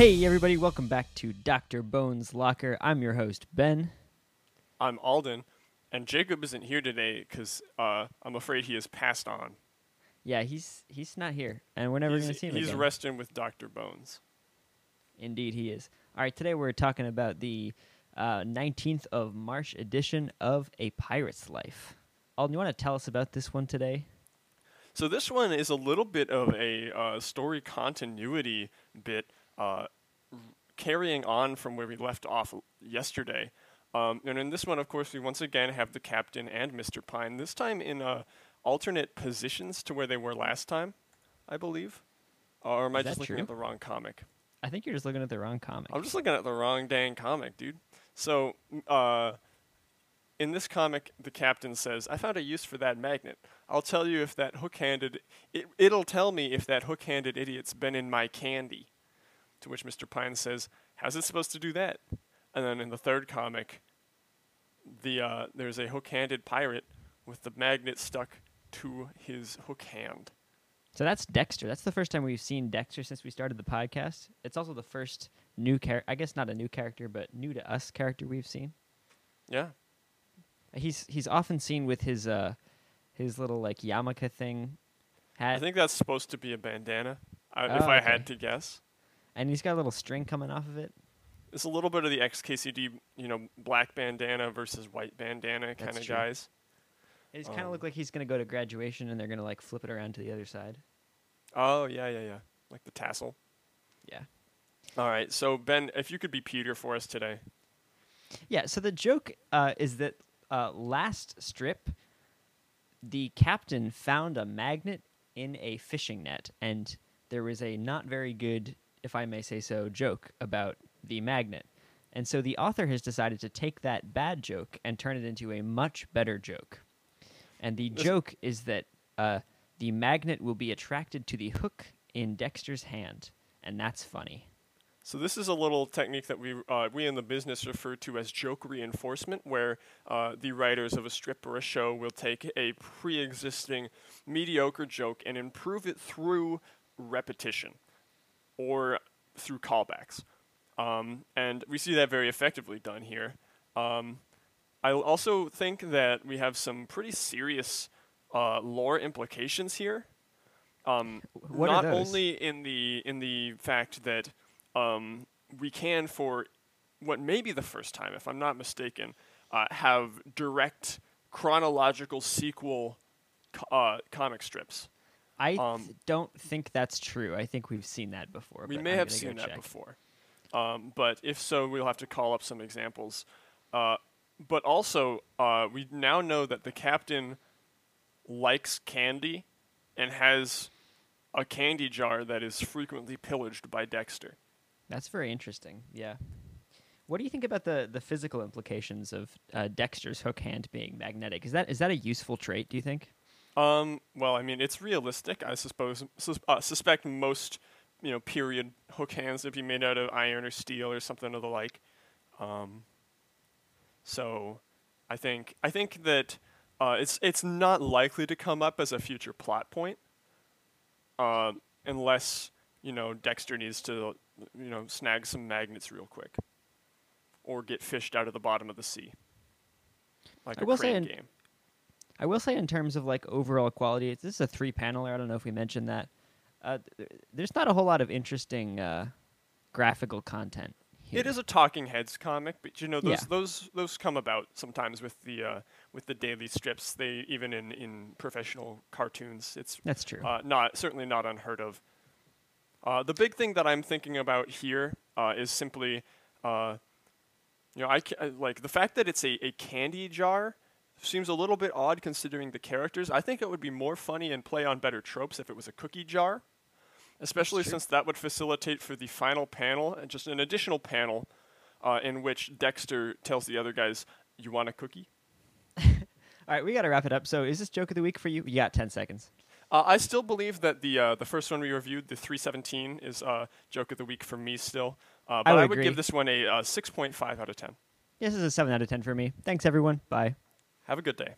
Hey, everybody, welcome back to Dr. Bones Locker. I'm your host, Ben. I'm Alden, and Jacob isn't here today because uh, I'm afraid he has passed on. Yeah, he's he's not here, and we're never going to see him he's again. resting with Dr. Bones. Indeed, he is. All right, today we're talking about the uh, 19th of March edition of A Pirate's Life. Alden, you want to tell us about this one today? So this one is a little bit of a uh, story continuity bit, uh, r- carrying on from where we left off yesterday. Um, and in this one, of course, we once again have the captain and Mr. Pine. This time in uh, alternate positions to where they were last time, I believe. or am I just looking true? at the wrong comic? I think you're just looking at the wrong comic. I'm just looking at the wrong dang comic, dude. So, uh, in this comic, the captain says, "I found a use for that magnet. I'll tell you if that hook-handed. It, it'll tell me if that hook-handed idiot's been in my candy." To which Mr. Pine says, "How's it supposed to do that?" And then in the third comic, the uh, there's a hook-handed pirate with the magnet stuck to his hook hand. So that's Dexter. That's the first time we've seen Dexter since we started the podcast. It's also the first new character, I guess not a new character, but new to us character we've seen. Yeah, He's he's often seen with his uh his little like yarmulke thing hat, I think that's supposed to be a bandana. I, if Oh, I okay. had to guess. And he's got a little string coming off of it. It's a little bit of the XKCD, you know, black bandana versus white bandana kind of guys. He's kind of Um, look like he's gonna go to graduation, and they're gonna like flip it around to the other side. Oh yeah, yeah, yeah, like the tassel. Yeah. All right, so Ben, if you could be Peter for us today. Yeah. So the joke uh, is that uh, last strip, the captain found a magnet in a fishing net, and there was a not very good, if I may say so, joke about the magnet. And so the author has decided to take that bad joke and turn it into a much better joke. And the joke is that uh, the magnet will be attracted to the hook in Dexter's hand, and that's funny. So this is a little technique that we uh, we in the business refer to as joke reinforcement, where uh, the writers of a strip or a show will take a pre-existing mediocre joke and improve it through repetition or through callbacks, um, and we see that very effectively done here. Um, I also think that we have some pretty serious uh, lore implications here. Um, What are not only in the in the fact that um, we can, for what may be the first time, if I'm not mistaken, uh, have direct chronological sequel co- uh, comic strips. I Um, th- don't think that's true. I think we've seen that before. We may I'm have seen that check. before, um, but if so, we'll have to call up some examples. Uh, but also, uh, we now know that the captain likes candy and has a candy jar that is frequently pillaged by Dexter. That's very interesting. Yeah. What do you think about the, the physical implications of uh, Dexter's hook hand being magnetic? Is that is that a useful trait? Do you think? Um, well, I mean, it's realistic. I suppose sus- uh, suspect most, you know, period hook hands would be made out of iron or steel or something of the like. Um, so, I think I think that uh, it's it's not likely to come up as a future plot point, uh, unless you know Dexter needs to you know snag some magnets real quick, or get fished out of the bottom of the sea, like I a will say crane game. I will say in terms of like overall quality, this is a three paneler. I don't know if we mentioned that. Uh, th- there's not a whole lot of interesting uh, graphical content. Here. It is a Talking Heads comic, but you know those Yeah. those those come about sometimes with the uh, with the daily strips. They even in, in professional cartoons, it's That's true. uh, not certainly not unheard of. Uh, the big thing that I'm thinking about here uh, is simply, uh, you know, I ca- uh, like the fact that it's a, a candy jar seems a little bit odd considering the characters. I think it would be more funny and play on better tropes if it was a cookie jar, especially since that would facilitate for the final panel and just an additional panel uh, in which Dexter tells the other guys, "You want a cookie?" All right, we got to wrap it up. So, is this joke of the week for you? You got ten seconds. Uh, I still believe that the uh, the first one we reviewed, the 317, is uh, joke of the week for me still. Uh, but would I would give this one a uh, 6.5 out of 10. This is a seven out of ten for me. Thanks, everyone. Bye. Have a good day.